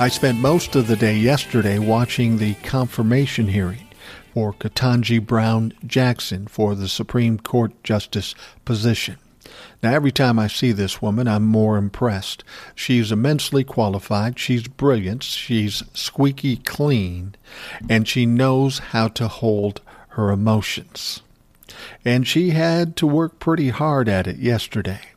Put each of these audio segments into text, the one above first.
I spent most of the day yesterday watching the confirmation hearing for Ketanji Brown Jackson for the Supreme Court Justice position. Now, every time I see this woman, I'm more impressed. She's immensely qualified, she's brilliant, she's squeaky clean, and she knows how to hold her emotions. And she had to work pretty hard at it yesterday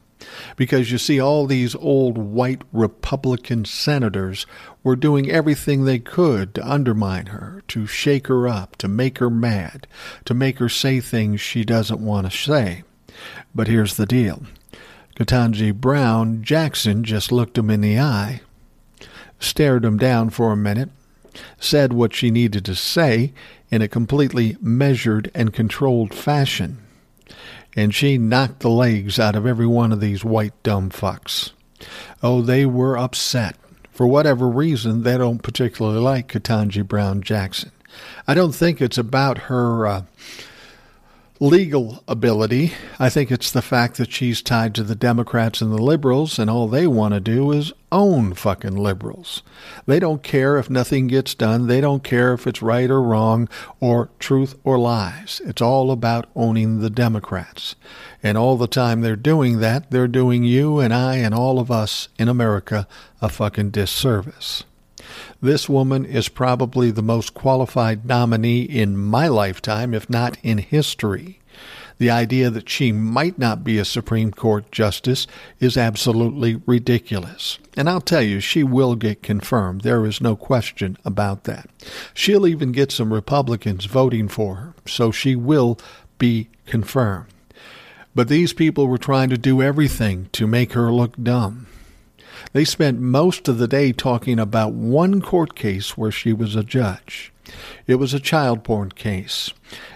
because you see, all these old white Republican senators were doing everything they could to undermine her, to shake her up, to make her mad, to make her say things she doesn't want to say. But here's the deal Ketanji Brown Jackson just looked him in the eye, stared him down for a minute, said what she needed to say in a completely measured and controlled fashion and she knocked the legs out of every one of these white dumb fucks. Oh, they were upset. For whatever reason, they don't particularly like Ketanji Brown Jackson. I don't think it's about her uh, legal ability. I think it's the fact that she's tied to the Democrats and the liberals, and all they want to do is own fucking liberals. They don't care if nothing gets done. They don't care if it's right or wrong or truth or lies. It's all about owning the Democrats. And all the time they're doing that, they're doing you and I and all of us in America a fucking disservice. This woman is probably the most qualified nominee in my lifetime, if not in history. The idea that she might not be a Supreme Court justice is absolutely ridiculous. And I'll tell you, she will get confirmed. There is no question about that. She'll even get some Republicans voting for her, so she will be confirmed. But these people were trying to do everything to make her look dumb. They spent most of the day talking about one court case where she was a judge. It was a child porn case,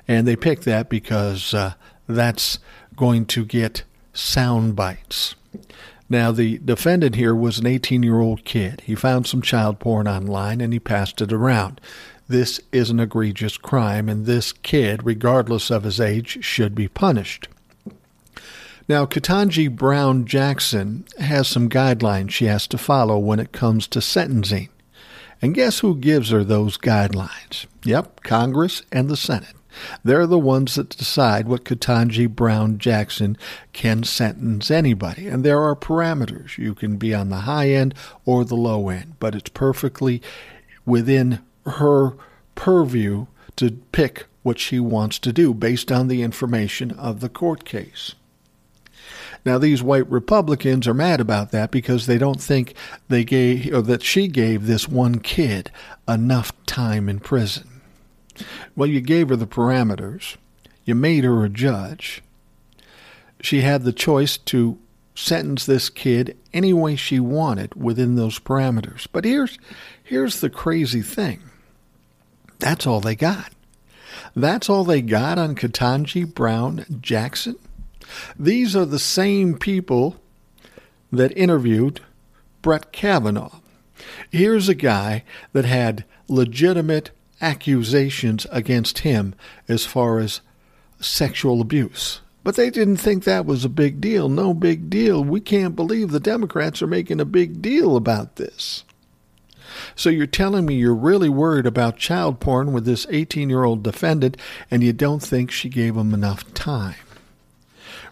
and they picked that because uh, that's going to get sound bites. Now, the defendant here was an 18 year old kid. He found some child porn online and he passed it around. This is an egregious crime, and this kid, regardless of his age, should be punished. Now, Ketanji Brown Jackson has some guidelines she has to follow when it comes to sentencing. And guess who gives her those guidelines? Yep, Congress and the Senate. They're the ones that decide what Ketanji Brown Jackson can sentence anybody. And there are parameters. You can be on the high end or the low end, but it's perfectly within her purview to pick what she wants to do based on the information of the court case. Now, these white Republicans are mad about that because they don't think they gave, or that she gave this one kid enough time in prison. Well, you gave her the parameters. You made her a judge. She had the choice to sentence this kid any way she wanted within those parameters. But here's here's the crazy thing. That's all they got. That's all they got on Ketanji Brown Jackson. These are the same people that interviewed Brett Kavanaugh. Here's a guy that had legitimate accusations against him as far as sexual abuse. But they didn't think that was a big deal. No big deal. We can't believe the Democrats are making a big deal about this. So you're telling me you're really worried about child porn with this 18 year old defendant and you don't think she gave him enough time?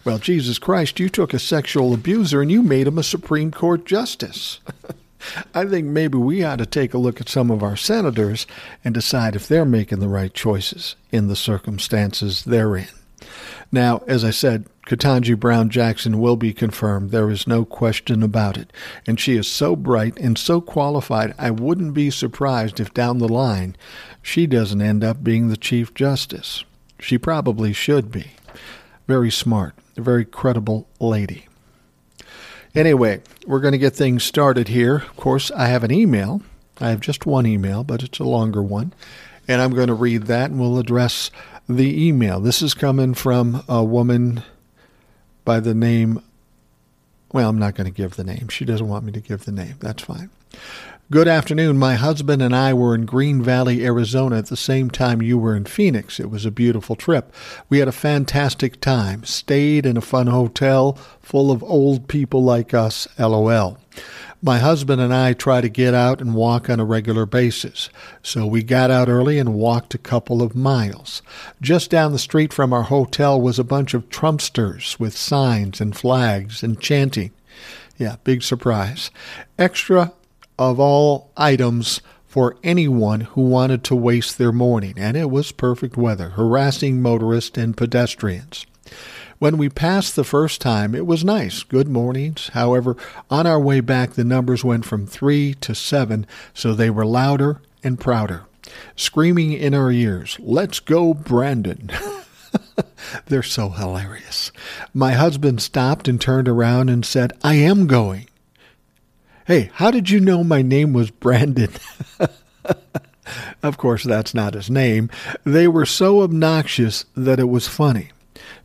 Well, Jesus Christ, you took a sexual abuser and you made him a Supreme Court justice. I think maybe we ought to take a look at some of our senators and decide if they're making the right choices in the circumstances they're in. Now, as I said, Ketanji Brown Jackson will be confirmed. There is no question about it. And she is so bright and so qualified, I wouldn't be surprised if down the line she doesn't end up being the Chief Justice. She probably should be. Very smart, a very credible lady. Anyway, we're going to get things started here. Of course, I have an email I have just one email, but it's a longer one. And I'm going to read that and we'll address the email. This is coming from a woman by the name, well, I'm not going to give the name. She doesn't want me to give the name. That's fine. Good afternoon. My husband and I were in Green Valley, Arizona at the same time you were in Phoenix. It was a beautiful trip. We had a fantastic time, stayed in a fun hotel full of old people like us, lol. My husband and I try to get out and walk on a regular basis, so we got out early and walked a couple of miles. Just down the street from our hotel was a bunch of Trumpsters with signs and flags and chanting. Yeah, big surprise. Extra of all items for anyone who wanted to waste their morning, and it was perfect weather, harassing motorists and pedestrians. When we passed the first time, it was nice, good mornings. However, on our way back, the numbers went from three to seven, so they were louder and prouder, screaming in our ears, Let's go, Brandon! They're so hilarious. My husband stopped and turned around and said, I am going. Hey, how did you know my name was Brandon? of course, that's not his name. They were so obnoxious that it was funny.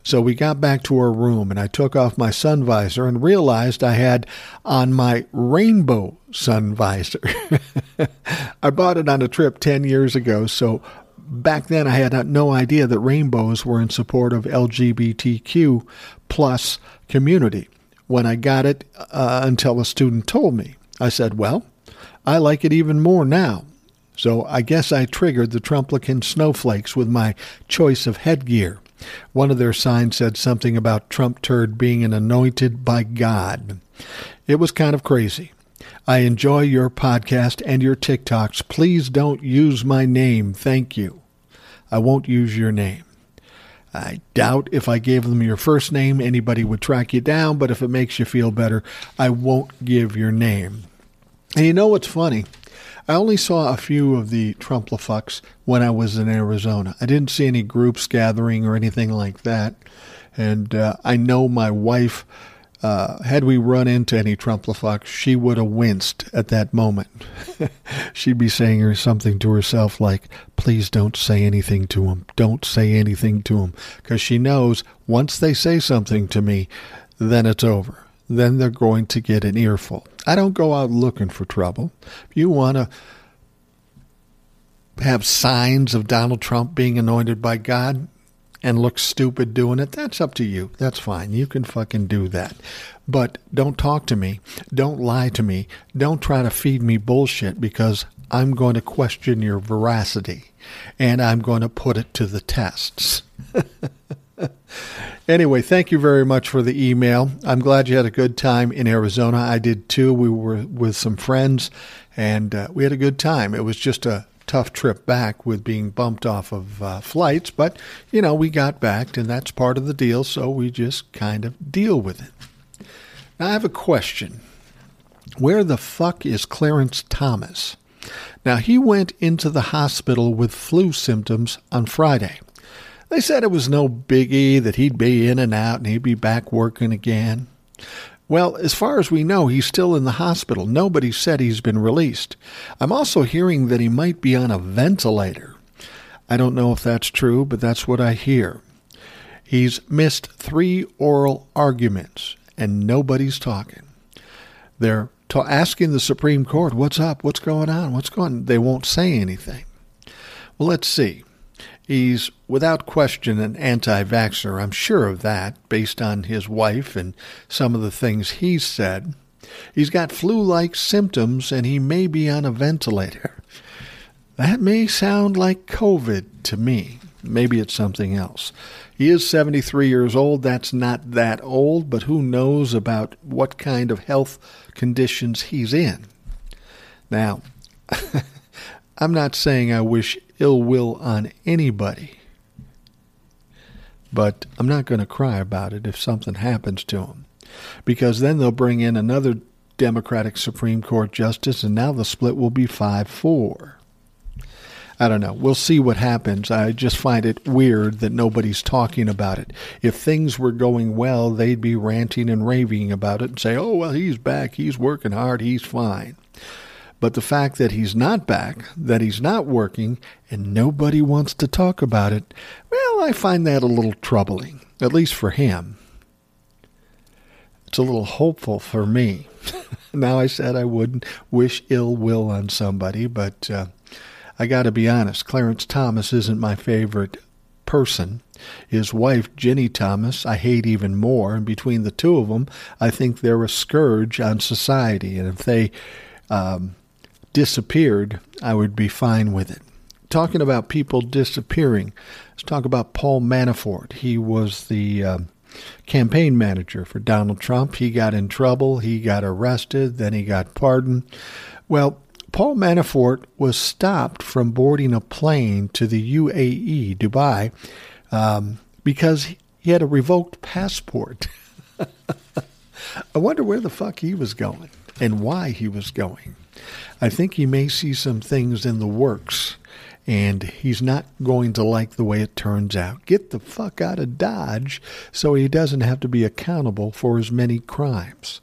So we got back to our room and I took off my sun visor and realized I had on my rainbow sun visor. I bought it on a trip 10 years ago, so back then I had no idea that rainbows were in support of LGBTQ plus community when I got it uh, until a student told me. I said, Well, I like it even more now. So I guess I triggered the Trumplican snowflakes with my choice of headgear. One of their signs said something about Trump Turd being an anointed by God. It was kind of crazy. I enjoy your podcast and your TikToks. Please don't use my name. Thank you. I won't use your name. I doubt if I gave them your first name, anybody would track you down, but if it makes you feel better, I won't give your name. And you know what's funny? I only saw a few of the Trumplafucks when I was in Arizona. I didn't see any groups gathering or anything like that. And uh, I know my wife, uh, had we run into any Trumplafucks, she would have winced at that moment. She'd be saying something to herself like, please don't say anything to him. Don't say anything to him. Because she knows once they say something to me, then it's over. Then they're going to get an earful. I don't go out looking for trouble. If you want to have signs of Donald Trump being anointed by God and look stupid doing it, that's up to you. That's fine. You can fucking do that. But don't talk to me. Don't lie to me. Don't try to feed me bullshit because I'm going to question your veracity and I'm going to put it to the tests. anyway, thank you very much for the email. I'm glad you had a good time in Arizona. I did too. We were with some friends and uh, we had a good time. It was just a tough trip back with being bumped off of uh, flights, but you know, we got back and that's part of the deal, so we just kind of deal with it. Now, I have a question. Where the fuck is Clarence Thomas? Now, he went into the hospital with flu symptoms on Friday. They said it was no biggie, that he'd be in and out and he'd be back working again. Well, as far as we know, he's still in the hospital. Nobody said he's been released. I'm also hearing that he might be on a ventilator. I don't know if that's true, but that's what I hear. He's missed three oral arguments, and nobody's talking. They're asking the Supreme Court, what's up? What's going on? What's going on? They won't say anything. Well, let's see. He's without question an anti vaxxer. I'm sure of that, based on his wife and some of the things he's said. He's got flu like symptoms and he may be on a ventilator. That may sound like COVID to me. Maybe it's something else. He is 73 years old. That's not that old, but who knows about what kind of health conditions he's in. Now, I'm not saying I wish ill will on anybody. But I'm not going to cry about it if something happens to him. Because then they'll bring in another Democratic Supreme Court justice, and now the split will be 5 4. I don't know. We'll see what happens. I just find it weird that nobody's talking about it. If things were going well, they'd be ranting and raving about it and say, oh, well, he's back. He's working hard. He's fine. But the fact that he's not back, that he's not working, and nobody wants to talk about it, well, I find that a little troubling, at least for him. It's a little hopeful for me. now, I said I wouldn't wish ill will on somebody, but uh, I got to be honest, Clarence Thomas isn't my favorite person. His wife, Ginni Thomas, I hate even more, and between the two of them, I think they're a scourge on society, and if they um, disappeared, I would be fine with it. Talking about people disappearing, let's talk about Paul Manafort. He was the uh, campaign manager for Donald Trump. He got in trouble, he got arrested, then he got pardoned. Well, Paul Manafort was stopped from boarding a plane to the UAE, Dubai, um, because he had a revoked passport. I wonder where the fuck he was going and why he was going. I think he may see some things in the works, and he's not going to like the way it turns out. Get the fuck out of Dodge so he doesn't have to be accountable for his many crimes.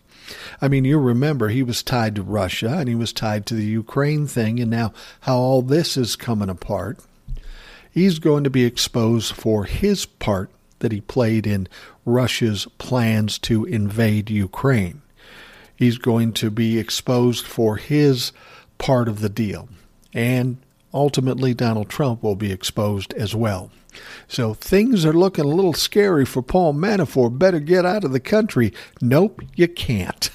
I mean, you remember he was tied to Russia and he was tied to the Ukraine thing, and now how all this is coming apart. He's going to be exposed for his part that he played in Russia's plans to invade Ukraine he's going to be exposed for his part of the deal. And ultimately, Donald Trump will be exposed as well. So things are looking a little scary for Paul Manafort. Better get out of the country. Nope, you can't.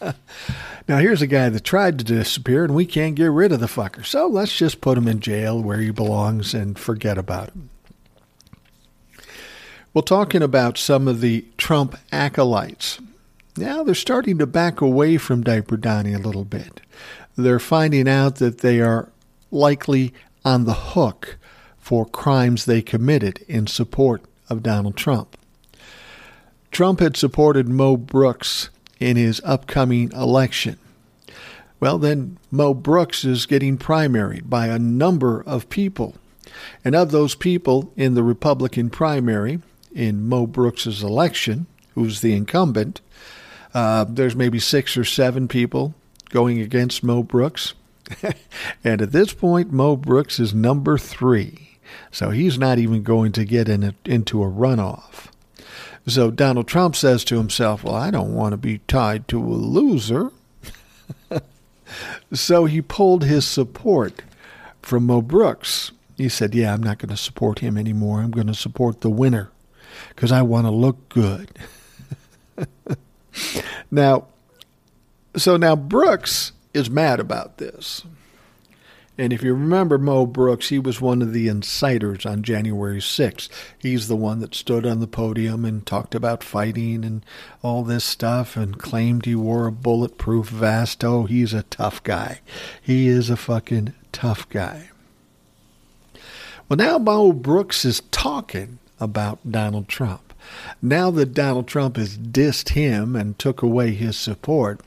now, here's a guy that tried to disappear, and we can't get rid of the fucker. So let's just put him in jail where he belongs and forget about him. Well, talking about some of the Trump acolytes, now they're starting to back away from Diaper Donnie a little bit. They're finding out that they are likely on the hook for crimes they committed in support of Donald Trump. Trump had supported Mo Brooks in his upcoming election. Well, then Mo Brooks is getting primaried by a number of people. And of those people in the Republican primary in Mo Brooks's election, who's the incumbent, uh, there's maybe six or seven people going against Mo Brooks. and at this point, Mo Brooks is number three. So he's not even going to get in a, into a runoff. So Donald Trump says to himself, Well, I don't want to be tied to a loser. so he pulled his support from Mo Brooks. He said, Yeah, I'm not going to support him anymore. I'm going to support the winner because I want to look good. Now, so now Brooks is mad about this. And if you remember Mo Brooks, he was one of the inciters on January 6th. He's the one that stood on the podium and talked about fighting and all this stuff and claimed he wore a bulletproof vest. Oh, he's a tough guy. He is a fucking tough guy. Well, now Mo Brooks is talking about Donald Trump. Now that Donald Trump has dissed him and took away his support,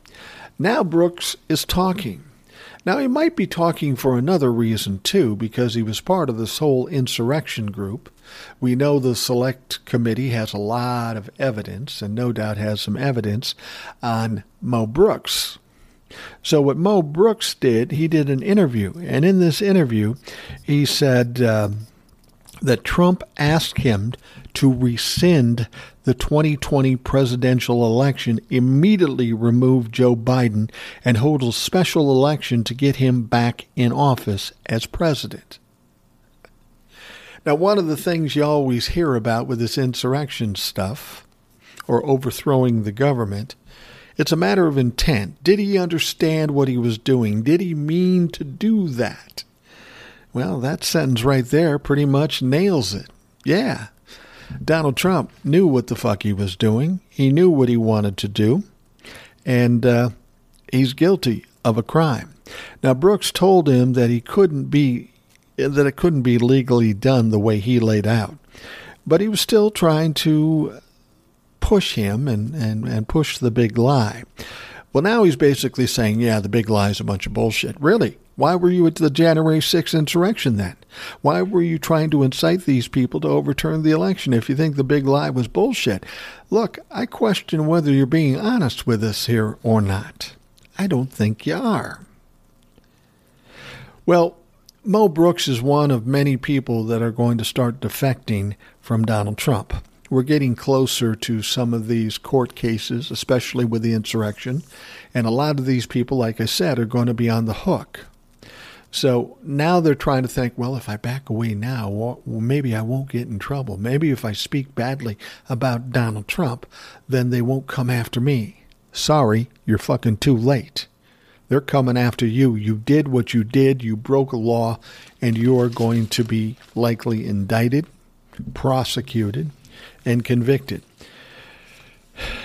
now Brooks is talking. Now, he might be talking for another reason, too, because he was part of this whole insurrection group. We know the Select Committee has a lot of evidence, and no doubt has some evidence on Mo Brooks. So, what Mo Brooks did, he did an interview, and in this interview, he said uh, that Trump asked him to rescind the 2020 presidential election, immediately remove Joe Biden, and hold a special election to get him back in office as president. Now, one of the things you always hear about with this insurrection stuff, or overthrowing the government, it's a matter of intent. Did he understand what he was doing? Did he mean to do that? Well, that sentence right there pretty much nails it. Yeah, Donald Trump knew what the fuck he was doing. He knew what he wanted to do, and uh, he's guilty of a crime. Now Brooks told him that he couldn't be that it couldn't be legally done the way he laid out, but he was still trying to push him and, and, and push the big lie. Well, now he's basically saying, yeah, the big lie is a bunch of bullshit. Really? Why were you at the January 6th insurrection then? Why were you trying to incite these people to overturn the election if you think the big lie was bullshit? Look, I question whether you're being honest with us here or not. I don't think you are. Well, Mo Brooks is one of many people that are going to start defecting from Donald Trump. We're getting closer to some of these court cases, especially with the insurrection, and a lot of these people, like I said, are going to be on the hook. So now they're trying to think, well, if I back away now, well, maybe I won't get in trouble. Maybe if I speak badly about Donald Trump, then they won't come after me. Sorry, you're fucking too late. They're coming after you. You did what you did. You broke a law, and you are going to be likely indicted, prosecuted, and convicted.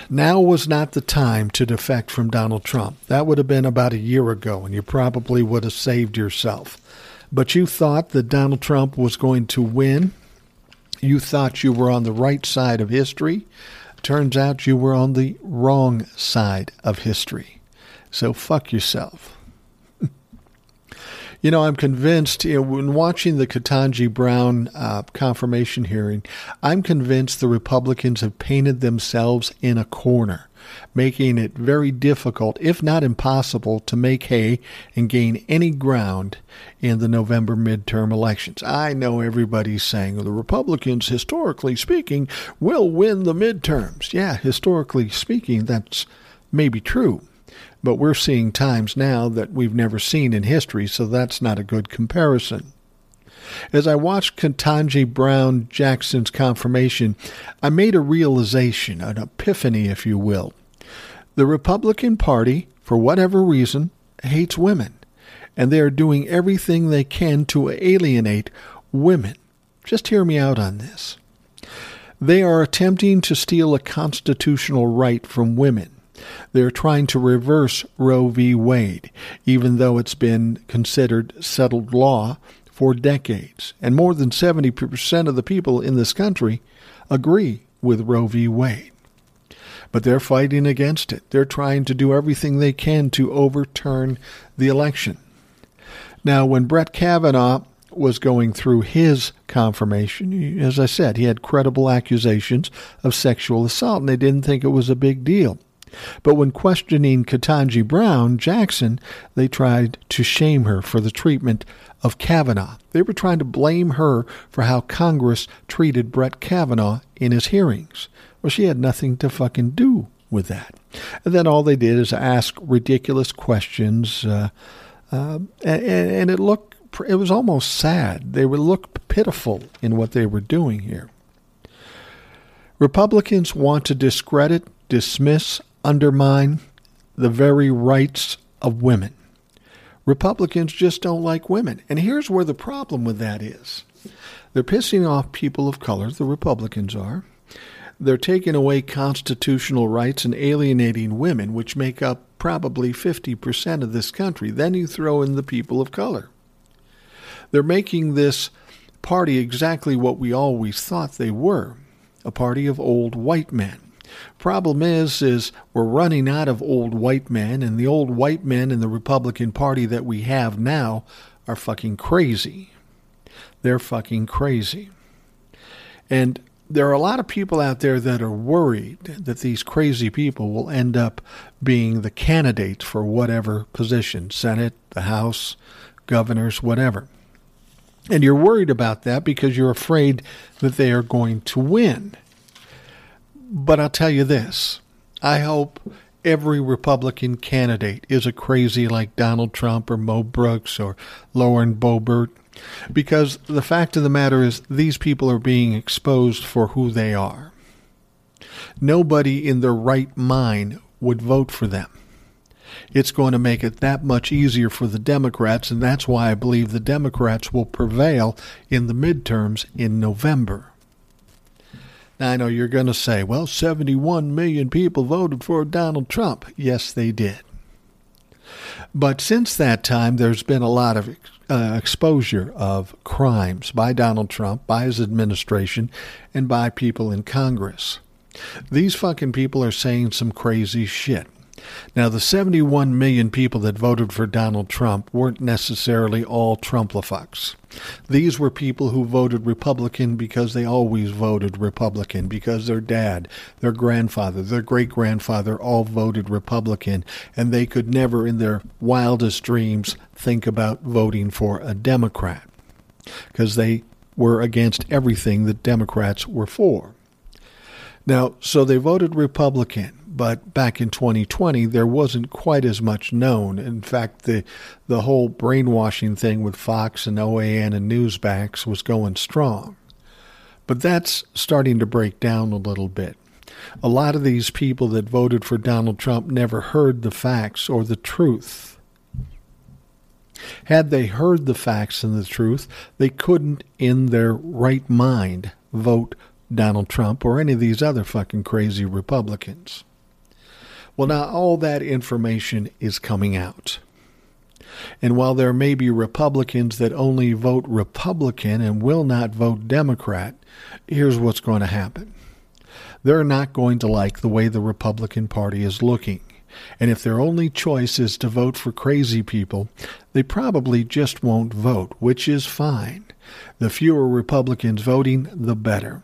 Now was not the time to defect from Donald Trump. That would have been about a year ago, and you probably would have saved yourself. But you thought that Donald Trump was going to win. You thought you were on the right side of history. Turns out you were on the wrong side of history. So fuck yourself. You know, I'm convinced, you know, when watching the Ketanji Brown uh, confirmation hearing, I'm convinced the Republicans have painted themselves in a corner, making it very difficult, if not impossible, to make hay and gain any ground in the November midterm elections. I know everybody's saying the Republicans, historically speaking, will win the midterms. Yeah, historically speaking, that's maybe true. But we're seeing times now that we've never seen in history, so that's not a good comparison. As I watched Ketanji Brown Jackson's confirmation, I made a realization, an epiphany, if you will. The Republican Party, for whatever reason, hates women, and they are doing everything they can to alienate women. Just hear me out on this. They are attempting to steal a constitutional right from women. They're trying to reverse Roe v. Wade, even though it's been considered settled law for decades. And more than 70% of the people in this country agree with Roe v. Wade. But they're fighting against it. They're trying to do everything they can to overturn the election. Now, when Brett Kavanaugh was going through his confirmation, as I said, he had credible accusations of sexual assault, and they didn't think it was a big deal. But when questioning Ketanji Brown Jackson, they tried to shame her for the treatment of Kavanaugh. They were trying to blame her for how Congress treated Brett Kavanaugh in his hearings. Well, she had nothing to fucking do with that. And then all they did is ask ridiculous questions, uh, uh, and, and it looked, it was almost sad. They would look pitiful in what they were doing here. Republicans want to discredit, dismiss, undermine the very rights of women. Republicans just don't like women. And here's where the problem with that is they're pissing off people of color, the Republicans are. They're taking away constitutional rights and alienating women, which make up probably 50% of this country. Then you throw in the people of color. They're making this party exactly what we always thought they were a party of old white men. Problem is, is we're running out of old white men, and the old white men in the Republican Party that we have now are fucking crazy. They're fucking crazy. And there are a lot of people out there that are worried that these crazy people will end up being the candidates for whatever position Senate, the House, governors, whatever. And you're worried about that because you're afraid that they are going to win. But I'll tell you this I hope every Republican candidate is a crazy like Donald Trump or Mo Brooks or Lauren Boebert. Because the fact of the matter is, these people are being exposed for who they are. Nobody in their right mind would vote for them. It's going to make it that much easier for the Democrats, and that's why I believe the Democrats will prevail in the midterms in November. Now, I know you're going to say, well, 71 million people voted for Donald Trump. Yes, they did. But since that time, there's been a lot of uh, exposure of crimes by Donald Trump, by his administration, and by people in Congress. These fucking people are saying some crazy shit. Now, the 71 million people that voted for Donald Trump weren't necessarily all Trumplifucks. These were people who voted Republican because they always voted Republican, because their dad, their grandfather, their great grandfather all voted Republican, and they could never in their wildest dreams think about voting for a Democrat because they were against everything that Democrats were for. Now, so they voted Republican, but back in 2020, there wasn't quite as much known. In fact, the the whole brainwashing thing with Fox and OAN and Newsmax was going strong. But that's starting to break down a little bit. A lot of these people that voted for Donald Trump never heard the facts or the truth. Had they heard the facts and the truth, they couldn't, in their right mind, vote Donald Trump or any of these other fucking crazy Republicans. Well, now all that information is coming out. And while there may be Republicans that only vote Republican and will not vote Democrat, here's what's going to happen. They're not going to like the way the Republican Party is looking. And if their only choice is to vote for crazy people, they probably just won't vote, which is fine. The fewer Republicans voting, the better.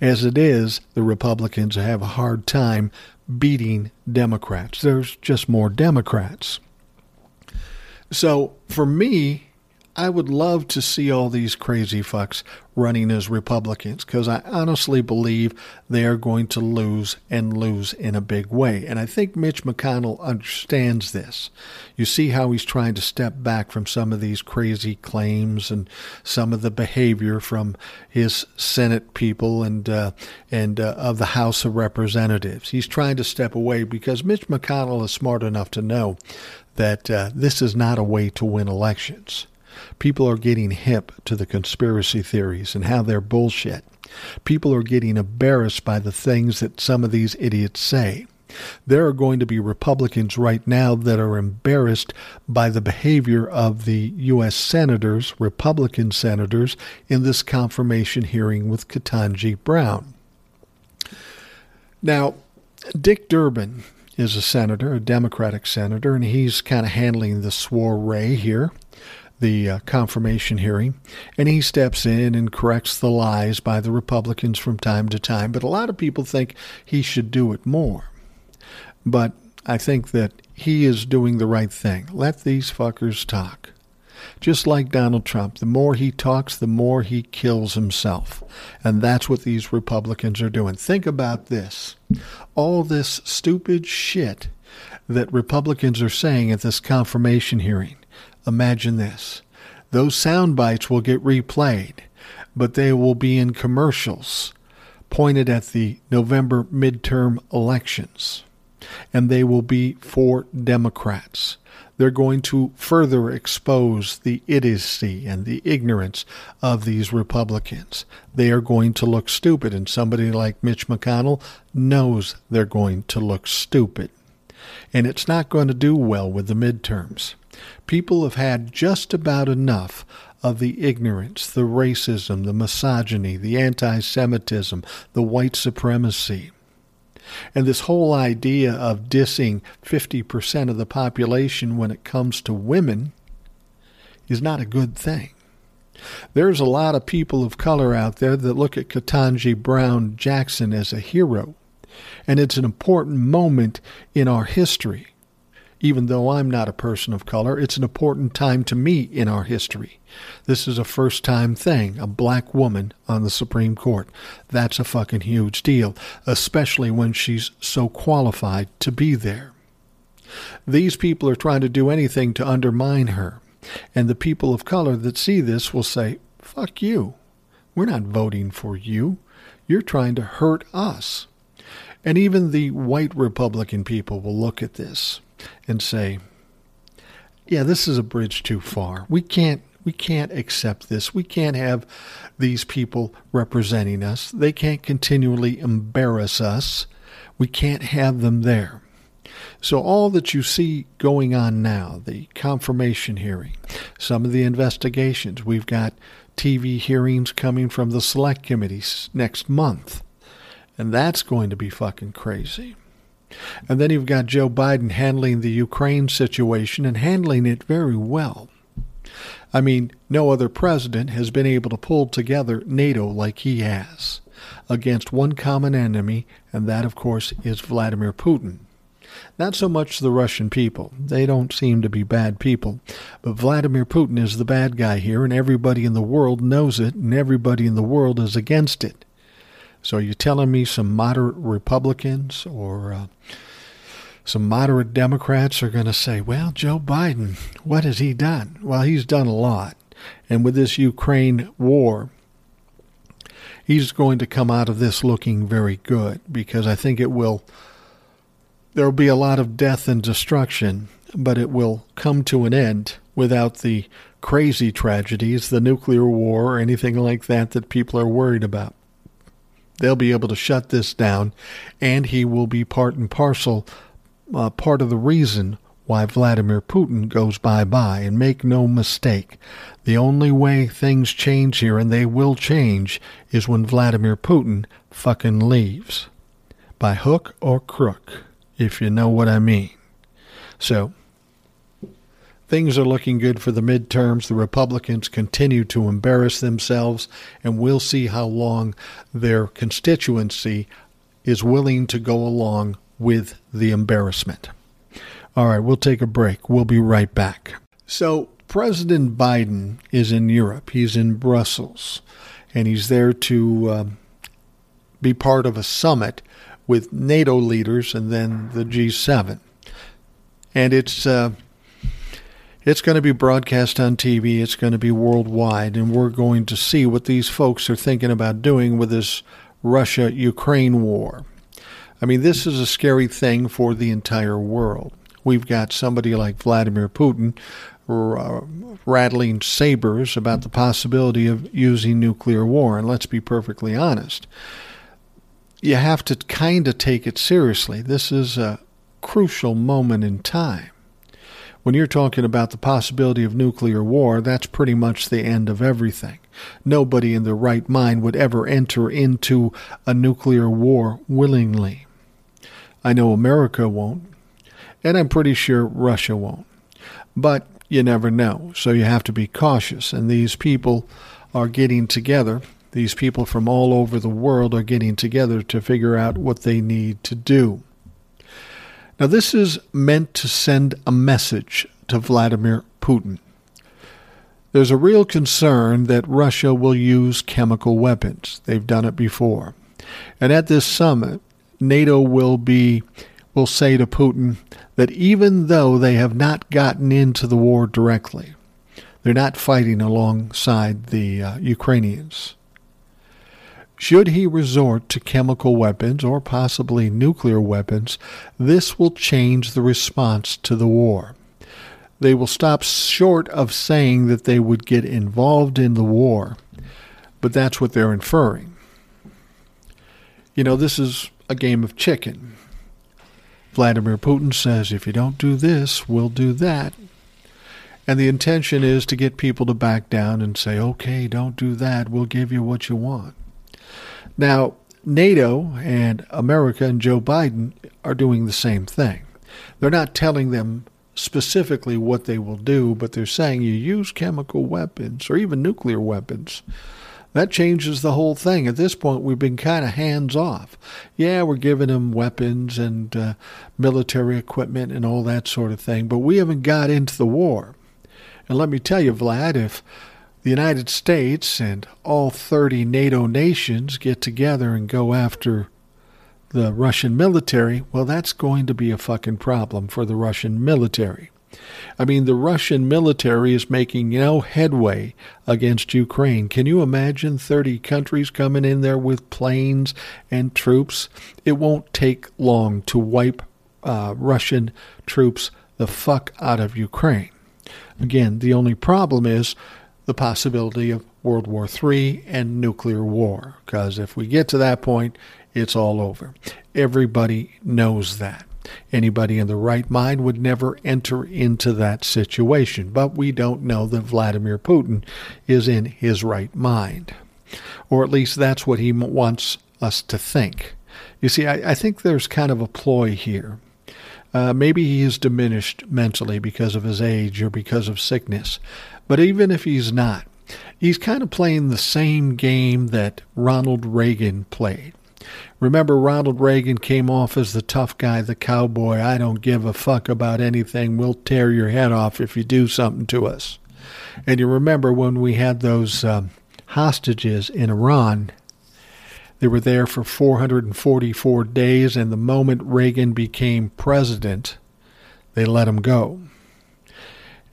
As it is, the Republicans have a hard time beating Democrats. There's just more Democrats. So for me, I would love to see all these crazy fucks running as Republicans because I honestly believe they are going to lose and lose in a big way. And I think Mitch McConnell understands this. You see how he's trying to step back from some of these crazy claims and some of the behavior from his Senate people and uh, and uh, of the House of Representatives. He's trying to step away because Mitch McConnell is smart enough to know that uh, this is not a way to win elections. People are getting hip to the conspiracy theories and how they're bullshit. People are getting embarrassed by the things that some of these idiots say. There are going to be Republicans right now that are embarrassed by the behavior of the U.S. senators, Republican senators, in this confirmation hearing with Ketanji Brown. Now, Dick Durbin is a senator, a Democratic senator, and he's kind of handling the soiree here the uh, confirmation hearing, and he steps in and corrects the lies by the Republicans from time to time. But a lot of people think he should do it more. But I think that he is doing the right thing. Let these fuckers talk. Just like Donald Trump, the more he talks, the more he kills himself. And that's what these Republicans are doing. Think about this all this stupid shit that Republicans are saying at this confirmation hearing Imagine this. Those sound bites will get replayed, but they will be in commercials pointed at the November midterm elections. And they will be for Democrats. They're going to further expose the idiocy and the ignorance of these Republicans. They are going to look stupid, and somebody like Mitch McConnell knows they're going to look stupid. And it's not going to do well with the midterms. People have had just about enough of the ignorance, the racism, the misogyny, the anti Semitism, the white supremacy. And this whole idea of dissing 50% of the population when it comes to women is not a good thing. There's a lot of people of color out there that look at Ketanji Brown Jackson as a hero, and it's an important moment in our history even though I'm not a person of color, it's an important time to me in our history. This is a first time thing, a black woman on the Supreme Court. That's a fucking huge deal, especially when she's so qualified to be there. These people are trying to do anything to undermine her. And the people of color that see this will say, fuck you. We're not voting for you. You're trying to hurt us. And even the white Republican people will look at this and say, yeah, this is a bridge too far. We can't we can't accept this. We can't have these people representing us. They can't continually embarrass us. We can't have them there. So, all that you see going on now, the confirmation hearing, some of the investigations, we've got TV hearings coming from the select committees next month. And that's going to be fucking crazy. And then you've got Joe Biden handling the Ukraine situation and handling it very well. I mean, no other president has been able to pull together NATO like he has against one common enemy, and that, of course, is Vladimir Putin. Not so much the Russian people. They don't seem to be bad people. But Vladimir Putin is the bad guy here, and everybody in the world knows it, and everybody in the world is against it. So are you telling me some moderate Republicans or uh, some moderate Democrats are going to say, well, Joe Biden, what has he done? Well, he's done a lot. And with this Ukraine war, he's going to come out of this looking very good because I think it will there will be a lot of death and destruction, but it will come to an end without the crazy tragedies, the nuclear war, or anything like that that people are worried about. They'll be able to shut this down, and he will be part and parcel, uh, part of the reason why Vladimir Putin goes bye bye. And make no mistake, the only way things change here, and they will change, is when Vladimir Putin fucking leaves. By hook or crook if you know what I mean. So, things are looking good for the midterms. The Republicans continue to embarrass themselves, and we'll see how long their constituency is willing to go along with the embarrassment. All right, we'll take a break. We'll be right back. So, President Biden is in Europe. He's in Brussels, and he's there to um, be part of a summit with NATO leaders and then the G7. And it's uh, it's going to be broadcast on TV. It's going to be worldwide, and we're going to see what these folks are thinking about doing with this Russia Ukraine war. I mean, this is a scary thing for the entire world. We've got somebody like Vladimir Putin uh, rattling sabers about the possibility of using nuclear war. And let's be perfectly honest you have to kind of take it seriously. This is a crucial moment in time. When you're talking about the possibility of nuclear war, that's pretty much the end of everything. Nobody in their right mind would ever enter into a nuclear war willingly. I know America won't, and I'm pretty sure Russia won't. But you never know, so you have to be cautious. And these people are getting together these people from all over the world are getting together to figure out what they need to do. Now, this is meant to send a message to Vladimir Putin. There's a real concern that Russia will use chemical weapons. They've done it before. And at this summit, NATO will be will say to Putin that even though they have not gotten into the war directly, they're not fighting alongside the uh, Ukrainians. Should he resort to chemical weapons or possibly nuclear weapons, this will change the response to the war. They will stop short of saying that they would get involved in the war, but that's what they're inferring. You know, this is a game of chicken. Vladimir Putin says, if you don't do this, we'll do that. And the intention is to get people to back down and say, okay, don't do that, we'll give you what you want. Now, NATO and America and Joe Biden are doing the same thing. They're not telling them specifically what they will do, but they're saying you use chemical weapons or even nuclear weapons. That changes the whole thing. At this point, we've been kind of hands off. Yeah, we're giving them weapons and uh, military equipment and all that sort of thing, but we haven't got into the war. And let me tell you, Vlad, if the United States and all 30 NATO nations get together and go after the Russian military, well, that's going to be a fucking problem for the Russian military. I mean, the Russian military is making no headway against Ukraine. Can you imagine 30 countries coming in there with planes and troops? It won't take long to wipe uh, Russian troops the fuck out of Ukraine. Again, the only problem is the possibility of World War III and nuclear war. Because if we get to that point, it's all over. Everybody knows that. Anybody in the right mind would never enter into that situation. But we don't know that Vladimir Putin is in his right mind. Or at least that's what he wants us to think. You see, I, I think there's kind of a ploy here. Uh, maybe he is diminished mentally because of his age or because of sickness. But even if he's not, he's kind of playing the same game that Ronald Reagan played. Remember, Ronald Reagan came off as the tough guy, the cowboy. I don't give a fuck about anything. We'll tear your head off if you do something to us. And you remember when we had those um, hostages in Iran, they were there for 444 days, and the moment Reagan became president, they let them go.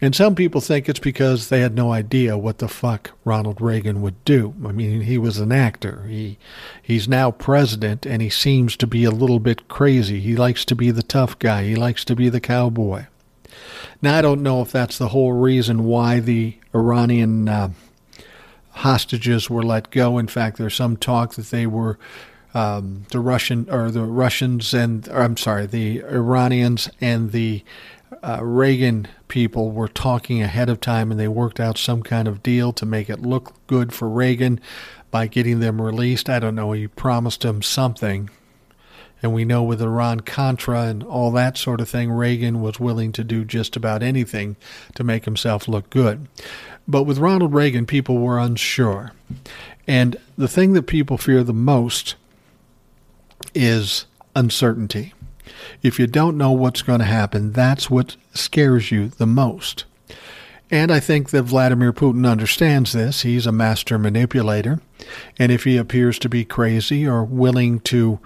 And some people think it's because they had no idea what the fuck Ronald Reagan would do. I mean, he was an actor. He he's now president and he seems to be a little bit crazy. He likes to be the tough guy. He likes to be the cowboy. Now I don't know if that's the whole reason why the Iranian uh, hostages were let go. In fact, there's some talk that they were um, the Russian or the Russians and or, I'm sorry, the Iranians and the uh, Reagan people were talking ahead of time and they worked out some kind of deal to make it look good for Reagan by getting them released. I don't know. He promised them something. And we know with Iran Contra and all that sort of thing, Reagan was willing to do just about anything to make himself look good. But with Ronald Reagan, people were unsure. And the thing that people fear the most is uncertainty. If you don't know what's going to happen, that's what scares you the most. And I think that Vladimir Putin understands this. He's a master manipulator. And if he appears to be crazy or willing to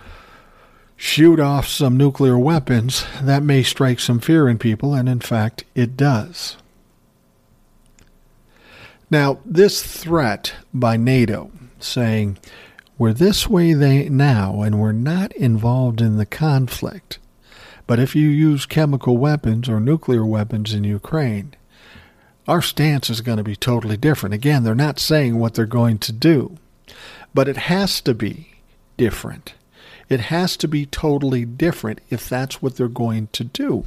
shoot off some nuclear weapons, that may strike some fear in people, and in fact, it does. Now, this threat by NATO saying, we're this way they now and we're not involved in the conflict, but if you use chemical weapons or nuclear weapons in Ukraine, our stance is going to be totally different. Again, they're not saying what they're going to do, but it has to be different. It has to be totally different if that's what they're going to do.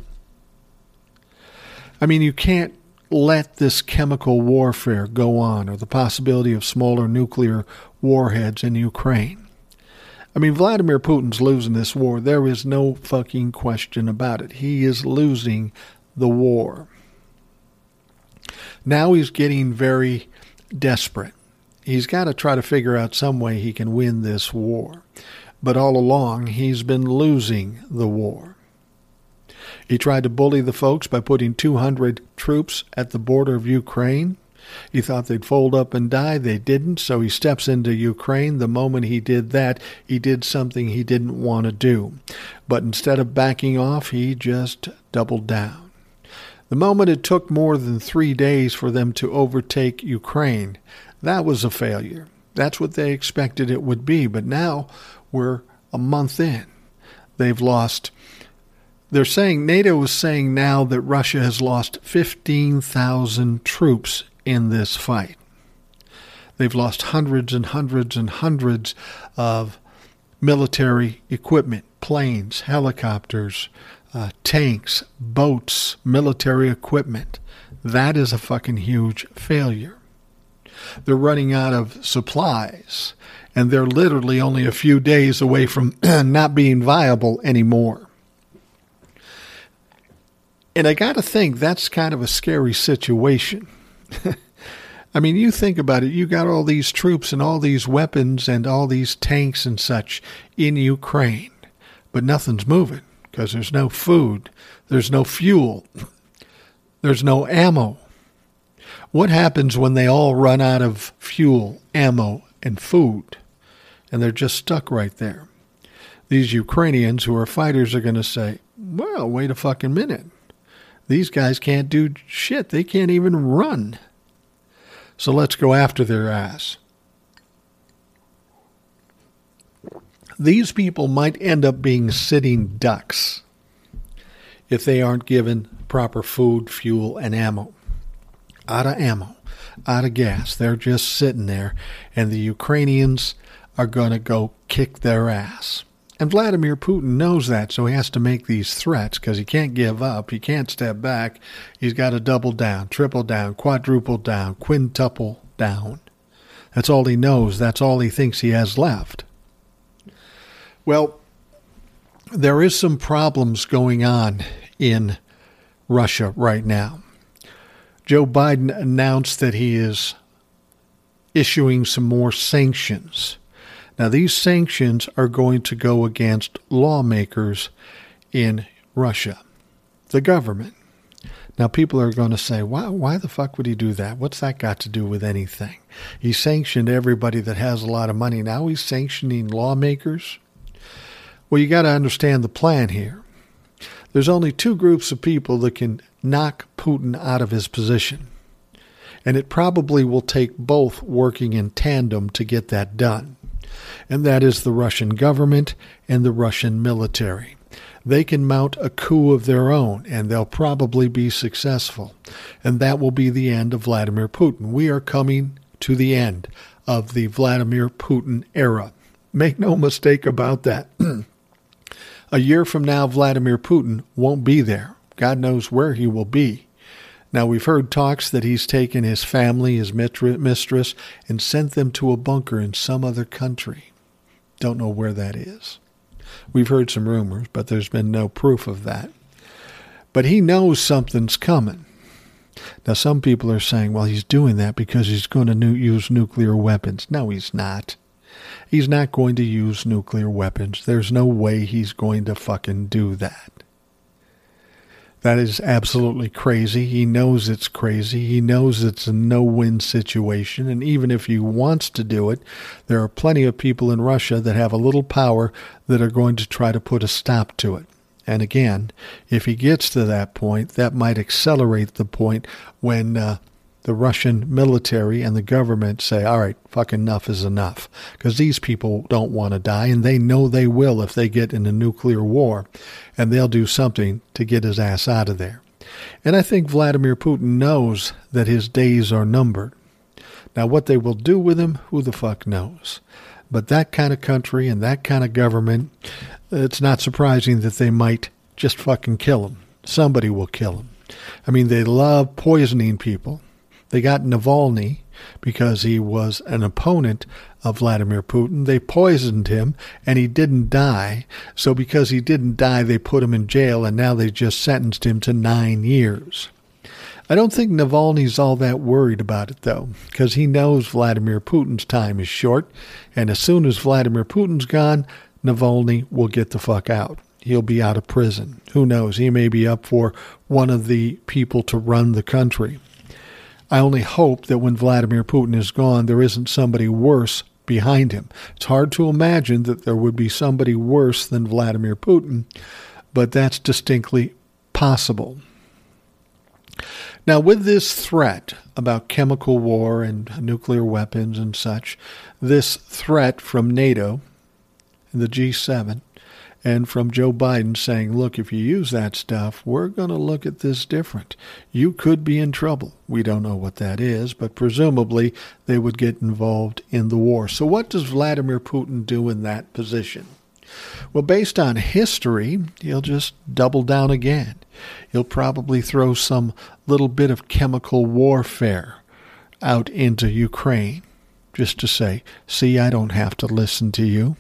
I mean, you can't let this chemical warfare go on or the possibility of smaller nuclear warheads in Ukraine. I mean, Vladimir Putin's losing this war. There is no fucking question about it. He is losing the war. Now he's getting very desperate. He's got to try to figure out some way he can win this war. But all along, he's been losing the war. He tried to bully the folks by putting 200 troops at the border of Ukraine. He thought they'd fold up and die. They didn't, so he steps into Ukraine. The moment he did that, he did something he didn't want to do. But instead of backing off, he just doubled down. The moment it took more than three days for them to overtake Ukraine, that was a failure. That's what they expected it would be. But now we're a month in. They've lost. They're saying, NATO is saying now that Russia has lost 15,000 troops in this fight. They've lost hundreds and hundreds and hundreds of military equipment planes, helicopters, uh, tanks, boats, military equipment. That is a fucking huge failure. They're running out of supplies, and they're literally only a few days away from not being viable anymore. And I got to think that's kind of a scary situation. I mean, you think about it. You got all these troops and all these weapons and all these tanks and such in Ukraine, but nothing's moving because there's no food, there's no fuel, there's no ammo. What happens when they all run out of fuel, ammo, and food, and they're just stuck right there? These Ukrainians who are fighters are going to say, well, wait a fucking minute. These guys can't do shit. They can't even run. So let's go after their ass. These people might end up being sitting ducks if they aren't given proper food, fuel, and ammo. Out of ammo, out of gas. They're just sitting there, and the Ukrainians are going to go kick their ass. And Vladimir Putin knows that, so he has to make these threats because he can't give up. He can't step back. He's got to double down, triple down, quadruple down, quintuple down. That's all he knows. That's all he thinks he has left. Well, there is some problems going on in Russia right now. Joe Biden announced that he is issuing some more sanctions. Now, these sanctions are going to go against lawmakers in Russia, the government. Now, people are going to say, why, why the fuck would he do that? What's that got to do with anything? He sanctioned everybody that has a lot of money. Now he's sanctioning lawmakers. Well, you got to understand the plan here. There's only two groups of people that can knock Putin out of his position. And it probably will take both working in tandem to get that done. And that is the Russian government and the Russian military they can mount a coup of their own, and they'll probably be successful. And that will be the end of Vladimir Putin. We are coming to the end of the Vladimir Putin era. Make no mistake about that. a year from now, Vladimir Putin won't be there. God knows where he will be. Now, we've heard talks that he's taken his family, his mistress, and sent them to a bunker in some other country. Don't know where that is. We've heard some rumors, but there's been no proof of that. But he knows something's coming. Now, some people are saying, well, he's doing that because he's going to use nuclear weapons. No, he's not. He's not going to use nuclear weapons. There's no way he's going to fucking do that. That is absolutely crazy. He knows it's crazy. He knows it's a no win situation. And even if he wants to do it, there are plenty of people in Russia that have a little power that are going to try to put a stop to it. And again, if he gets to that point, that might accelerate the point when uh, the Russian military and the government say, all right, fuck enough is enough. Because these people don't want to die, and they know they will if they get in a nuclear war, and they'll do something to get his ass out of there. And I think Vladimir Putin knows that his days are numbered. Now, what they will do with him, who the fuck knows? But that kind of country and that kind of government, it's not surprising that they might just fucking kill him. Somebody will kill him. I mean, they love poisoning people. They got Navalny because he was an opponent of Vladimir Putin. They poisoned him and he didn't die. So because he didn't die, they put him in jail and now they just sentenced him to nine years. I don't think Navalny's all that worried about it, though, because he knows Vladimir Putin's time is short, and as soon as Vladimir Putin's gone, Navalny will get the fuck out. He'll be out of prison. Who knows? He may be up for one of the people to run the country. I only hope that when Vladimir Putin is gone, there isn't somebody worse behind him. It's hard to imagine that there would be somebody worse than Vladimir Putin, but that's distinctly possible. Now, with this threat about chemical war and nuclear weapons and such, this threat from NATO and the G7, and from Joe Biden saying, look, if you use that stuff, we're going to look at this different. You could be in trouble. We don't know what that is, but presumably they would get involved in the war. So, what does Vladimir Putin do in that position? Well, based on history, he'll just double down again. He'll probably throw some little bit of chemical warfare out into Ukraine just to say, see, I don't have to listen to you.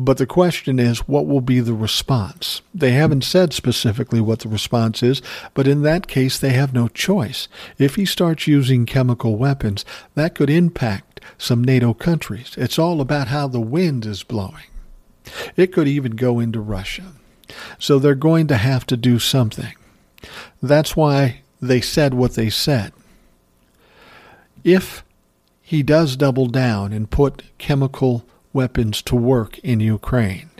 But the question is, what will be the response? They haven't said specifically what the response is, but in that case, they have no choice. If he starts using chemical weapons, that could impact some NATO countries. It's all about how the wind is blowing. It could even go into Russia. So they're going to have to do something. That's why they said what they said. If he does double down and put chemical weapons to work in Ukraine.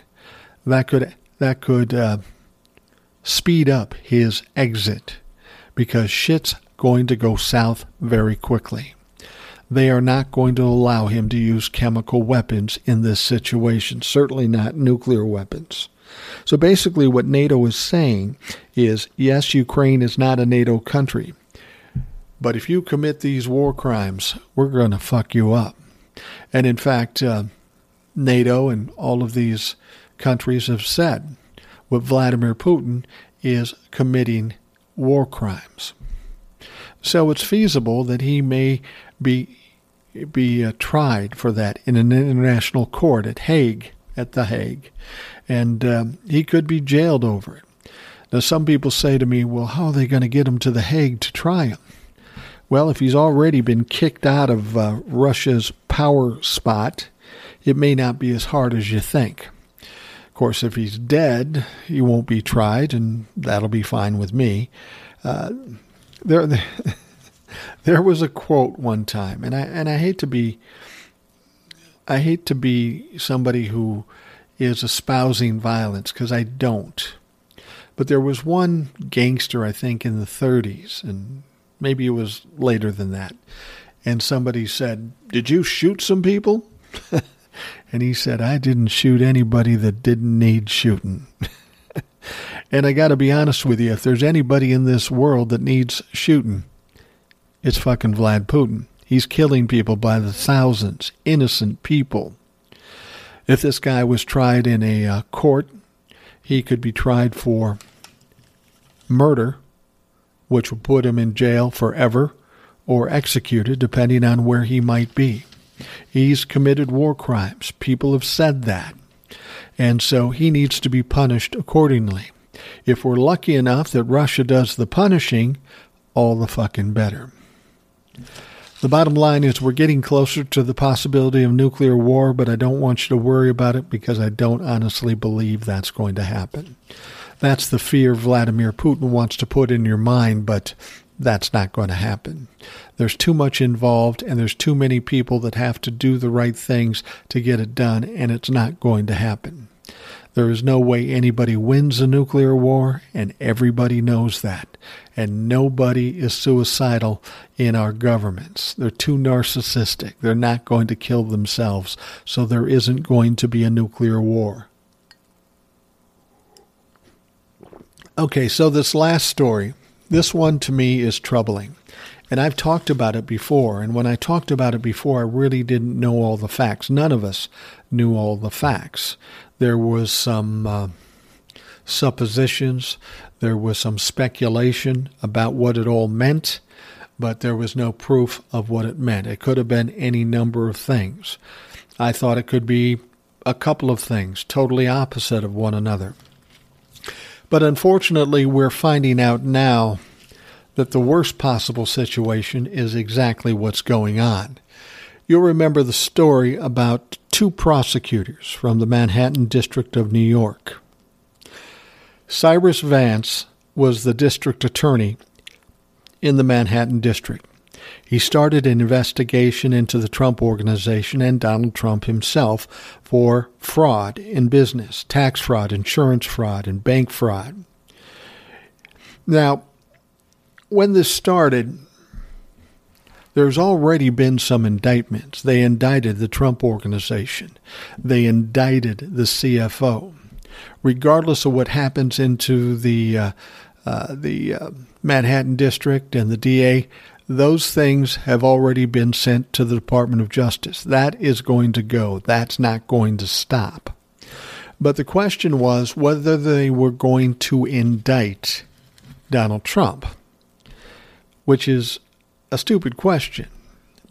That could that could uh, speed up his exit because shit's going to go south very quickly. They are not going to allow him to use chemical weapons in this situation, certainly not nuclear weapons. So basically, what NATO is saying is yes, Ukraine is not a NATO country, but if you commit these war crimes, we're going to fuck you up. And in fact, uh, NATO and all of these countries have said what Vladimir Putin is committing war crimes. So it's feasible that he may be be uh, tried for that in an international court at Hague at The Hague, and um, he could be jailed over it. Now, some people say to me, well, how are they going to get him to The Hague to try him? Well, if he's already been kicked out of uh, Russia's power spot, it may not be as hard as you think. Of course, if he's dead, he won't be tried, and that'll be fine with me. Uh, there, there was a quote one time, and I and I hate to be, I hate to be somebody who is espousing violence because I don't. But there was one gangster, I think, in the 30s, and maybe it was later than that. And somebody said, Did you shoot some people? and he said, I didn't shoot anybody that didn't need shooting. and I got to be honest with you, if there's anybody in this world that needs shooting, it's fucking Vlad Putin. He's killing people by the thousands, innocent people. If this guy was tried in a uh, court, he could be tried for murder, which would put him in jail forever, or executed, depending on where he might be. He's committed war crimes. People have said that. And so he needs to be punished accordingly. If we're lucky enough that Russia does the punishing, all the fucking better. The bottom line is we're getting closer to the possibility of nuclear war, but I don't want you to worry about it because I don't honestly believe that's going to happen. That's the fear Vladimir Putin wants to put in your mind, but that's not going to happen. There's too much involved, and there's too many people that have to do the right things to get it done, and it's not going to happen. There is no way anybody wins a nuclear war, and everybody knows that. And nobody is suicidal in our governments. They're too narcissistic. They're not going to kill themselves, so there isn't going to be a nuclear war. Okay, so this last story, this one to me is troubling. And I've talked about it before. And when I talked about it before, I really didn't know all the facts. None of us knew all the facts. There was some uh, suppositions, there was some speculation about what it all meant, but there was no proof of what it meant. It could have been any number of things. I thought it could be a couple of things, totally opposite of one another. But unfortunately, we're finding out now that the worst possible situation is exactly what's going on. You'll remember the story about two prosecutors from the Manhattan District of New York. Cyrus Vance was the district attorney in the Manhattan District. He started an investigation into the Trump Organization and Donald Trump himself for fraud in business, tax fraud, insurance fraud, and bank fraud. Now, when this started, there's already been some indictments. They indicted the Trump Organization, they indicted the CFO. Regardless of what happens into the uh, uh, the uh, Manhattan District and the DA, those things have already been sent to the Department of Justice. That is going to go. That's not going to stop. But the question was whether they were going to indict Donald Trump, which is a stupid question.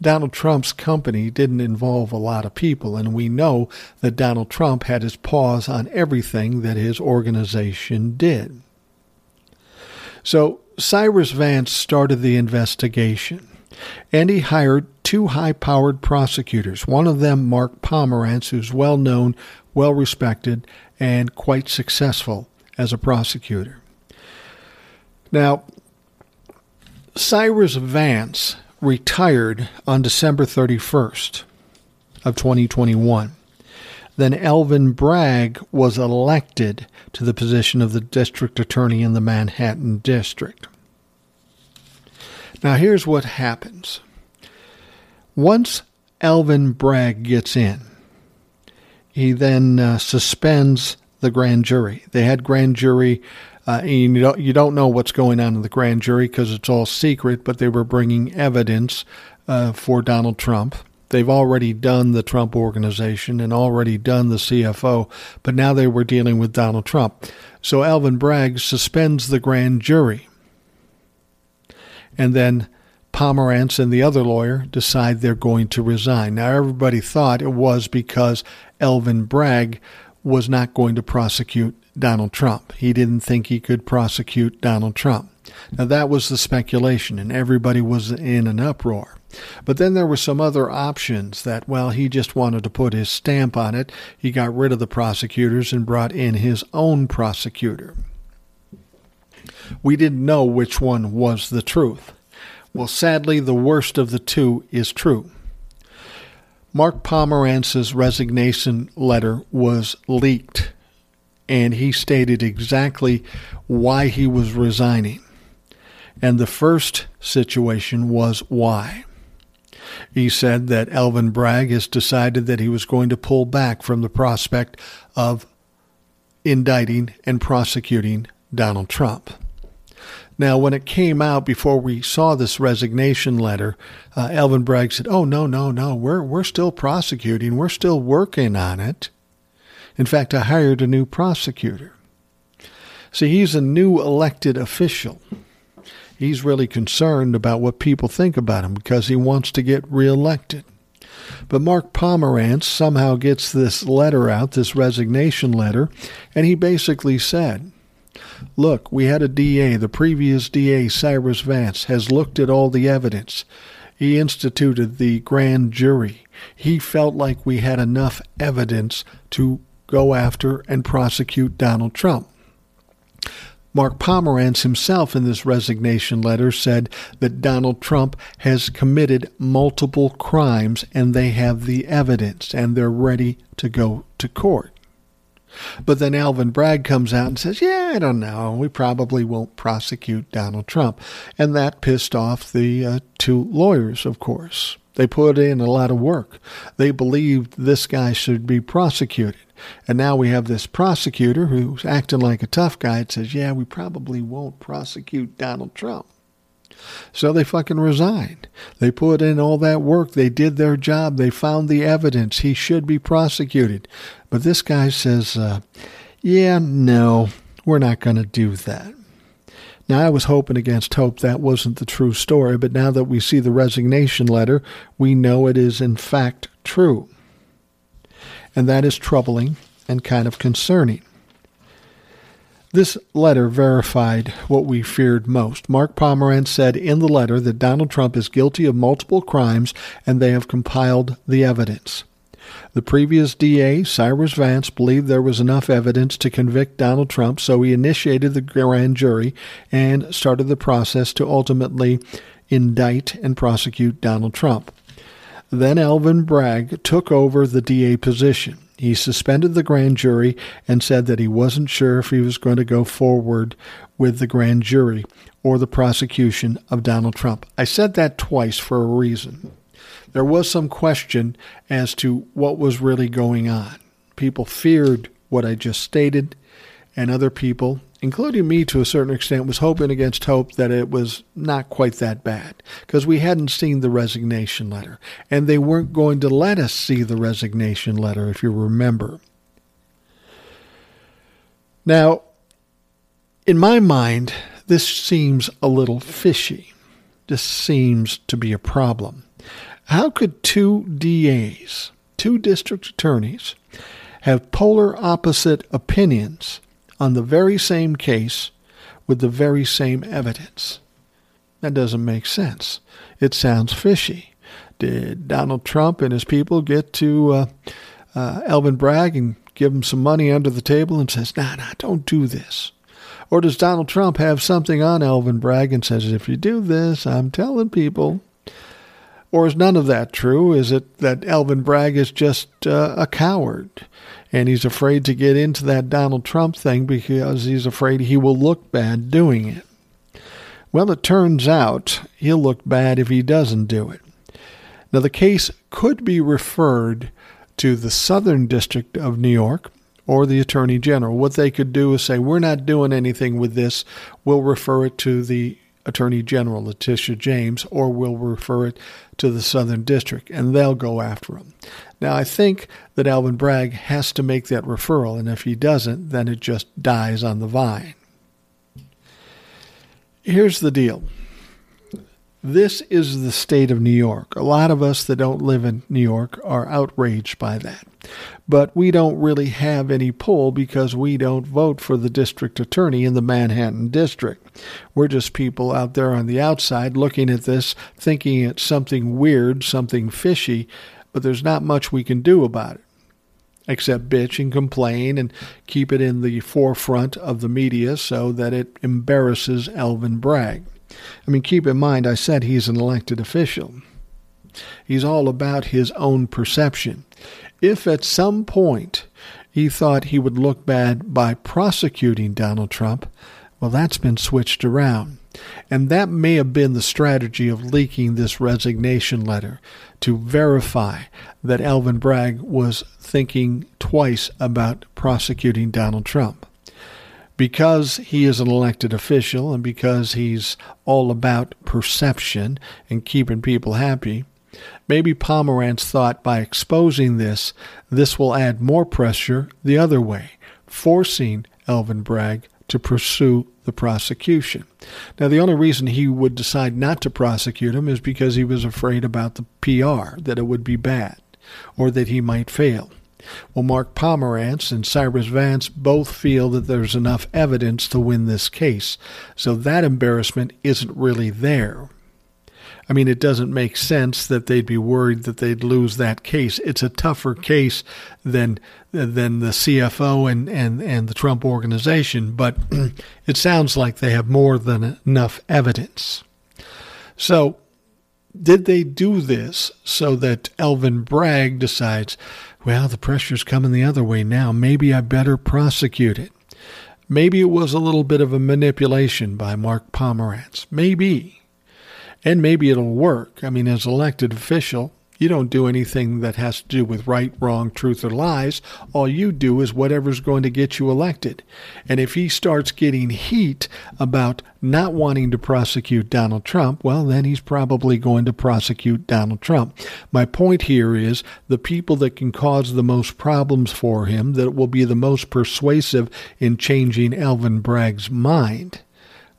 Donald Trump's company didn't involve a lot of people, and we know that Donald Trump had his paws on everything that his organization did. So Cyrus Vance started the investigation, and he hired two high powered prosecutors, one of them, Mark Pomerantz, who's well known, well respected, and quite successful as a prosecutor. Now, Cyrus Vance retired on December 31st of 2021. Then Alvin Bragg was elected to the position of the district attorney in the Manhattan district. Now here's what happens. Once Alvin Bragg gets in, he then uh, suspends the grand jury. They had grand jury uh, and you don't, you don't know what's going on in the grand jury because it's all secret, but they were bringing evidence uh, for Donald Trump. They've already done the Trump organization and already done the CFO, but now they were dealing with Donald Trump. So Alvin Bragg suspends the grand jury. And then Pomerantz and the other lawyer decide they're going to resign. Now, everybody thought it was because Alvin Bragg was not going to prosecute Donald Trump. He didn't think he could prosecute Donald Trump. Now, that was the speculation, and everybody was in an uproar. But then there were some other options that, well, he just wanted to put his stamp on it. He got rid of the prosecutors and brought in his own prosecutor. We didn't know which one was the truth. Well, sadly, the worst of the two is true. Mark Pomerantz's resignation letter was leaked, and he stated exactly why he was resigning. And the first situation was why. He said that Alvin Bragg has decided that he was going to pull back from the prospect of indicting and prosecuting Donald Trump. Now, when it came out before we saw this resignation letter, uh, Alvin Bragg said, "Oh no, no, no, we're we're still prosecuting. We're still working on it." In fact, I hired a new prosecutor. See, he's a new elected official. He's really concerned about what people think about him because he wants to get reelected. But Mark Pomerantz somehow gets this letter out, this resignation letter, and he basically said, Look, we had a DA. The previous DA, Cyrus Vance, has looked at all the evidence. He instituted the grand jury. He felt like we had enough evidence to go after and prosecute Donald Trump. Mark Pomerantz himself in this resignation letter said that Donald Trump has committed multiple crimes and they have the evidence and they're ready to go to court. But then Alvin Bragg comes out and says, Yeah, I don't know. We probably won't prosecute Donald Trump. And that pissed off the uh, two lawyers, of course. They put in a lot of work. They believed this guy should be prosecuted. And now we have this prosecutor who's acting like a tough guy and says, Yeah, we probably won't prosecute Donald Trump. So they fucking resigned. They put in all that work. They did their job. They found the evidence. He should be prosecuted. But this guy says, uh, yeah, no, we're not going to do that. Now, I was hoping against hope that wasn't the true story, but now that we see the resignation letter, we know it is in fact true. And that is troubling and kind of concerning. This letter verified what we feared most. Mark Pomerantz said in the letter that Donald Trump is guilty of multiple crimes and they have compiled the evidence. The previous DA, Cyrus Vance, believed there was enough evidence to convict Donald Trump, so he initiated the grand jury and started the process to ultimately indict and prosecute Donald Trump. Then Alvin Bragg took over the DA position. He suspended the grand jury and said that he wasn't sure if he was going to go forward with the grand jury or the prosecution of Donald Trump. I said that twice for a reason. There was some question as to what was really going on. People feared what I just stated, and other people including me to a certain extent, was hoping against hope that it was not quite that bad because we hadn't seen the resignation letter. And they weren't going to let us see the resignation letter, if you remember. Now, in my mind, this seems a little fishy. This seems to be a problem. How could two DAs, two district attorneys, have polar opposite opinions on the very same case with the very same evidence. That doesn't make sense. It sounds fishy. Did Donald Trump and his people get to uh, uh, Alvin Bragg and give him some money under the table and says, nah, nah, don't do this? Or does Donald Trump have something on Elvin Bragg and says, if you do this, I'm telling people? Or is none of that true? Is it that Alvin Bragg is just uh, a coward and he's afraid to get into that Donald Trump thing because he's afraid he will look bad doing it. Well, it turns out he'll look bad if he doesn't do it. Now, the case could be referred to the Southern District of New York or the Attorney General. What they could do is say, We're not doing anything with this. We'll refer it to the Attorney General, Letitia James, or we'll refer it to the Southern District, and they'll go after him. Now, I think that Alvin Bragg has to make that referral, and if he doesn't, then it just dies on the vine. Here's the deal This is the state of New York. A lot of us that don't live in New York are outraged by that. But we don't really have any pull because we don't vote for the district attorney in the Manhattan district. We're just people out there on the outside looking at this, thinking it's something weird, something fishy, but there's not much we can do about it except bitch and complain and keep it in the forefront of the media so that it embarrasses Alvin Bragg. I mean, keep in mind, I said he's an elected official. He's all about his own perception. If at some point he thought he would look bad by prosecuting Donald Trump, well, that's been switched around. And that may have been the strategy of leaking this resignation letter to verify that Alvin Bragg was thinking twice about prosecuting Donald Trump. Because he is an elected official and because he's all about perception and keeping people happy, maybe Pomerantz thought by exposing this, this will add more pressure the other way, forcing Elvin Bragg to pursue the prosecution. Now, the only reason he would decide not to prosecute him is because he was afraid about the PR, that it would be bad, or that he might fail. Well, Mark Pomerantz and Cyrus Vance both feel that there's enough evidence to win this case, so that embarrassment isn't really there. I mean, it doesn't make sense that they'd be worried that they'd lose that case. It's a tougher case than than the CFO and, and, and the Trump organization, but it sounds like they have more than enough evidence. So, did they do this so that Elvin Bragg decides, well, the pressure's coming the other way now. Maybe I better prosecute it. Maybe it was a little bit of a manipulation by Mark Pomerantz. Maybe. And maybe it'll work. I mean, as elected official, you don't do anything that has to do with right, wrong, truth, or lies. All you do is whatever's going to get you elected. And if he starts getting heat about not wanting to prosecute Donald Trump, well, then he's probably going to prosecute Donald Trump. My point here is the people that can cause the most problems for him, that will be the most persuasive in changing Alvin Bragg's mind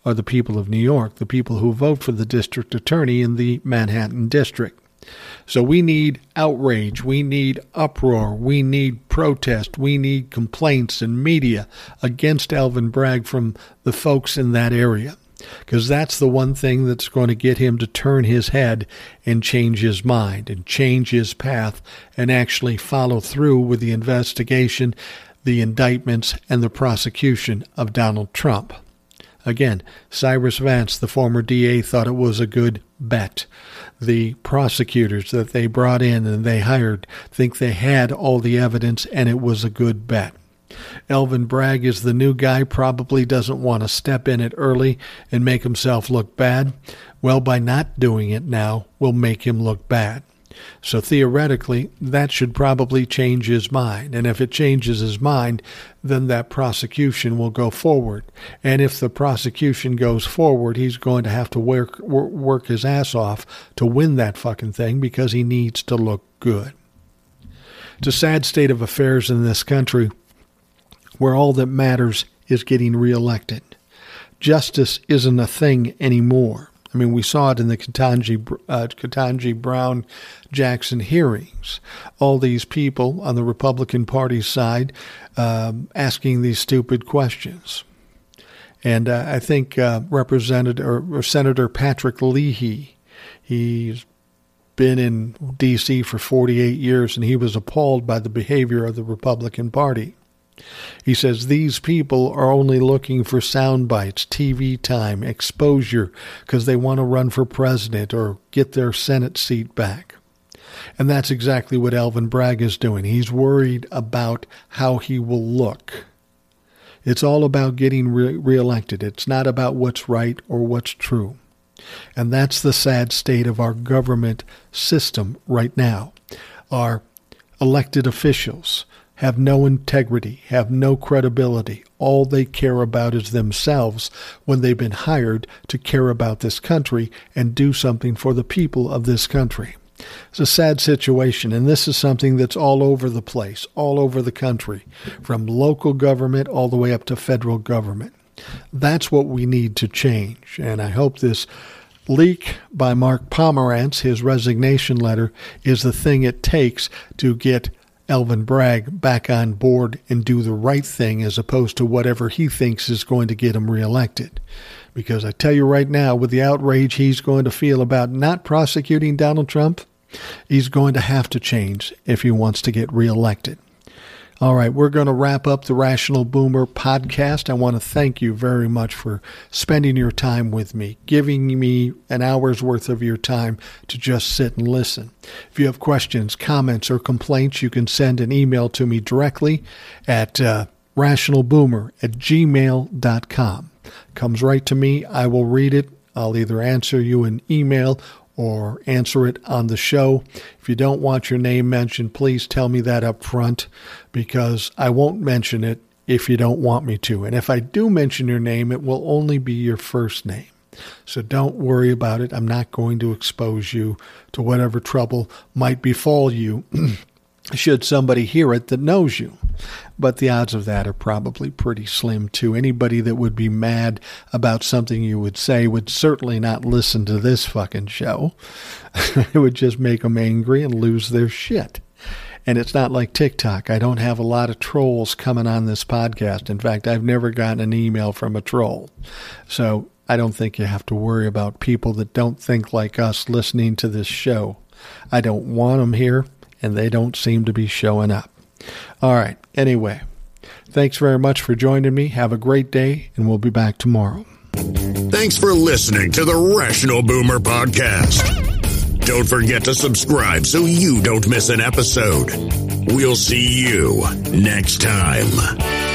are the people of New York, the people who vote for the district attorney in the Manhattan district. So we need outrage, we need uproar, we need protest, we need complaints and media against Alvin Bragg from the folks in that area. Because that's the one thing that's going to get him to turn his head and change his mind and change his path and actually follow through with the investigation, the indictments, and the prosecution of Donald Trump. Again, Cyrus Vance, the former DA, thought it was a good bet. The prosecutors that they brought in and they hired think they had all the evidence and it was a good bet. Elvin Bragg is the new guy, probably doesn't want to step in it early and make himself look bad. Well, by not doing it now will make him look bad. So theoretically, that should probably change his mind. And if it changes his mind, then that prosecution will go forward. And if the prosecution goes forward, he's going to have to work work his ass off to win that fucking thing because he needs to look good. It's a sad state of affairs in this country where all that matters is getting reelected. Justice isn't a thing anymore. I mean, we saw it in the Ketanji, uh, Brown Jackson hearings. All these people on the Republican Party side um, asking these stupid questions. And uh, I think uh, Representative or Senator Patrick Leahy, he's been in D.C. for 48 years, and he was appalled by the behavior of the Republican Party. He says these people are only looking for sound bites, TV time, exposure, because they want to run for president or get their Senate seat back. And that's exactly what Alvin Bragg is doing. He's worried about how he will look. It's all about getting re- reelected. It's not about what's right or what's true. And that's the sad state of our government system right now. Our elected officials, have no integrity, have no credibility. All they care about is themselves when they've been hired to care about this country and do something for the people of this country. It's a sad situation, and this is something that's all over the place, all over the country, from local government all the way up to federal government. That's what we need to change, and I hope this leak by Mark Pomerantz, his resignation letter, is the thing it takes to get Alvin Bragg back on board and do the right thing as opposed to whatever he thinks is going to get him reelected. Because I tell you right now, with the outrage he's going to feel about not prosecuting Donald Trump, he's going to have to change if he wants to get reelected. All right, we're going to wrap up the Rational Boomer podcast. I want to thank you very much for spending your time with me, giving me an hour's worth of your time to just sit and listen. If you have questions, comments, or complaints, you can send an email to me directly at uh, rationalboomer at gmail.com. Comes right to me. I will read it. I'll either answer you in email or answer it on the show. If you don't want your name mentioned, please tell me that up front because I won't mention it if you don't want me to. And if I do mention your name, it will only be your first name. So don't worry about it. I'm not going to expose you to whatever trouble might befall you should somebody hear it that knows you. But the odds of that are probably pretty slim too. Anybody that would be mad about something you would say would certainly not listen to this fucking show. it would just make them angry and lose their shit. And it's not like TikTok. I don't have a lot of trolls coming on this podcast. In fact, I've never gotten an email from a troll. So I don't think you have to worry about people that don't think like us listening to this show. I don't want them here and they don't seem to be showing up. All right. Anyway, thanks very much for joining me. Have a great day, and we'll be back tomorrow. Thanks for listening to the Rational Boomer Podcast. Don't forget to subscribe so you don't miss an episode. We'll see you next time.